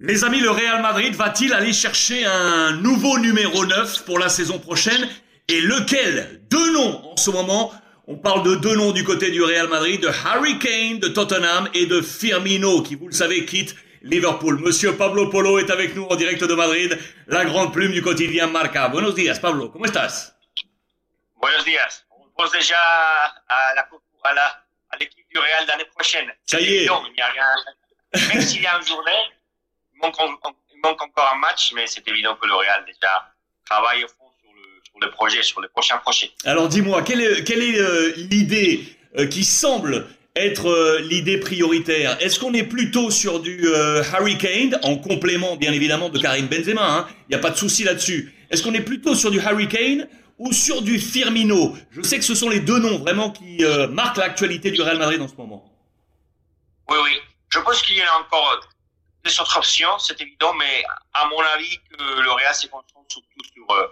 Les amis, le Real Madrid va-t-il aller chercher un nouveau numéro 9 pour la saison prochaine? Et lequel? Deux noms en ce moment. On parle de deux noms du côté du Real Madrid, de Harry Kane de Tottenham et de Firmino qui, vous le savez, quitte Liverpool. Monsieur Pablo Polo est avec nous en direct de Madrid, la grande plume du quotidien Marca. Buenos días, Pablo. ¿Cómo estás? Buenos días. On pense déjà à la à l'équipe du Real l'année prochaine. Ça y est. Non, il n'y a rien. Même s'il y a une journée, manque, il manque encore un match, mais c'est évident que le Real déjà travaille au fond sur le, sur le projet, sur le prochain projet. Alors dis-moi, quelle est, quelle est euh, l'idée euh, qui semble être euh, l'idée prioritaire? Est-ce qu'on est plutôt sur du Harry Kane, en complément bien évidemment de Karim Benzema hein? Il n'y a pas de souci là-dessus. Est-ce qu'on est plutôt sur du Harry Kane ou sur du Firmino? Je sais que ce sont les deux noms vraiment qui marquent l'actualité du Real Madrid en ce moment. Oui, oui. Je pense qu'il y en a encore des autres options, c'est évident, mais à mon avis, que le Real se concentre surtout sur euh,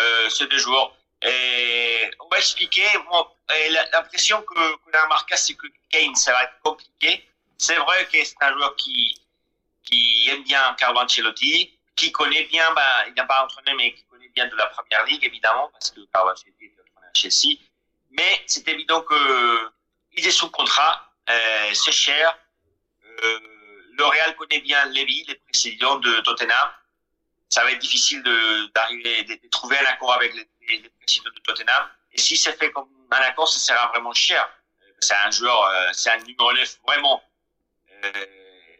euh, ces deux joueurs. Et on va expliquer. Bon, l'impression qu'on a remarqué, c'est que Kane, ça va être compliqué. C'est vrai que c'est un joueur qui qui aime bien Carlo Ancelotti, qui connaît bien, bah, il n'a pas entraîné, mais qui connaît bien de la première ligue, évidemment, parce que Carlo Ancelotti était entraîné à Chelsea. Mais c'est évident que il est sous contrat, euh, c'est cher. Le Real connaît bien Levy, les présidents de Tottenham. Ça va être difficile de, d'arriver, de, de trouver un accord avec les, présidents de Tottenham. Et si c'est fait comme un accord, ça sera vraiment cher. Euh, C'est un joueur, euh, c'est un numéro 9 vraiment euh,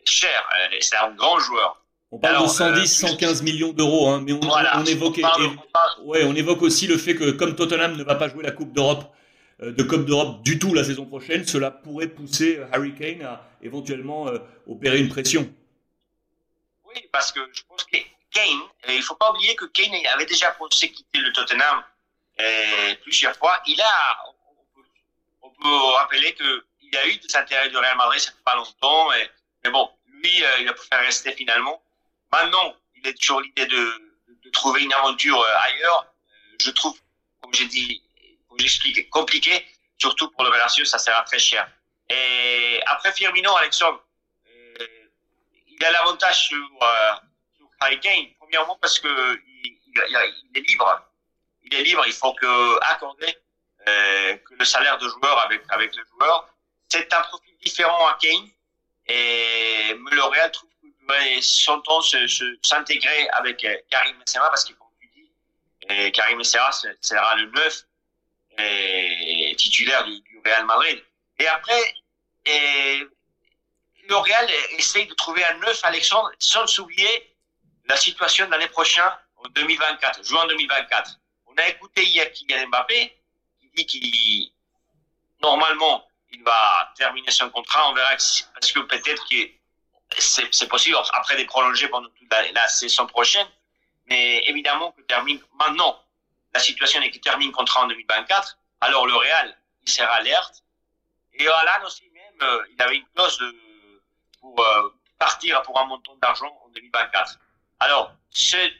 cher. C'est un grand joueur. On parle Alors, de 110, euh, 115 millions d'euros, hein, mais on, Voilà. on évoquait, On parle- et- on parle- ouais, on évoque aussi le fait que comme Tottenham ne va pas jouer la Coupe d'Europe, de Coupe d'Europe du tout la saison prochaine, cela pourrait pousser euh, Harry Kane à éventuellement euh, opérer une pression. Oui, parce que je pense que Kane, euh, il faut pas oublier que Kane avait déjà pensé quitter le Tottenham euh, plusieurs fois. Il a, on peut, rappeler que il a eu des intérêts du Real Madrid, ça fait pas longtemps, mais, bon, lui, euh, il a préféré rester finalement. Maintenant, il est toujours l'idée de, de, de trouver une aventure euh, ailleurs. Euh, je trouve, comme j'ai dit, compliqué, surtout pour l'opération, ça sera très cher. Et après Firmino, Alexandre, euh, il a l'avantage sur, euh, sur Harry Kane. Premièrement parce que il, est libre. Il est libre. Il faut que accorder euh, que le salaire de joueur avec avec le joueur. C'est un profil différent à Kane. Et le Real trouve qu'il devrait s'entendre se- se- s'intégrer avec euh, Karim Benzema parce que comme tu dis, euh, Karim c'est- sera le 9 et titulaire du, Real Madrid. Et après, le Real essaye de trouver un neuf Alexandre sans oublier la situation de l'année prochaine, en 2024, juin 2024. On a écouté hier Kylian Mbappé qui dit qu'il, normalement, il va terminer son contrat. On verra parce que peut-être que c'est possible après des prolongés pendant toute la, la saison prochaine. Mais évidemment que termine maintenant, la situation est qu'il termine contrat en 2024. Alors le Real, il sera alerte. Et Alan aussi même, euh, il avait une clause de, pour euh, partir pour un montant d'argent en 2024. Alors, c'est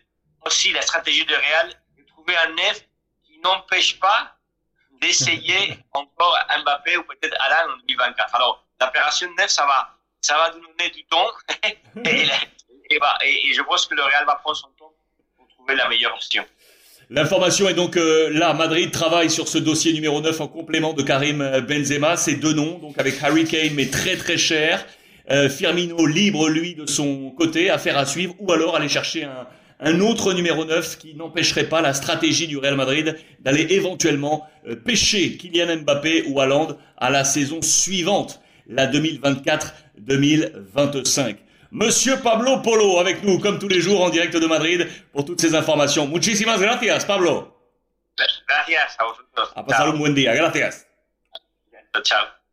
aussi la stratégie de Real de trouver un nef qui n'empêche pas d'essayer encore Mbappé ou peut-être Alan en 2024. Alors, l'opération nef, ça va, ça va nous donner du temps. et, et, et- et je pense que le Real va prendre son temps pour trouver la meilleure option. L'information est donc euh, là, Madrid travaille sur ce dossier numéro 9 en complément de Karim euh, Benzema. Ces deux noms, donc avec Harry Kane, mais très très cher. Euh, Firmino libre, lui, de son côté, affaire à suivre, ou alors aller chercher un, autre numéro 9 qui n'empêcherait pas la stratégie du Real Madrid d'aller éventuellement pêcher Kylian Mbappé ou Haaland à la saison suivante, la 2024-2025. Monsieur Pablo Polo avec nous, comme tous les jours, en direct de Madrid, pour toutes ces informations. Muchísimas gracias, Pablo. Gracias a vosotros. A pasar un buen día. Gracias. Chao.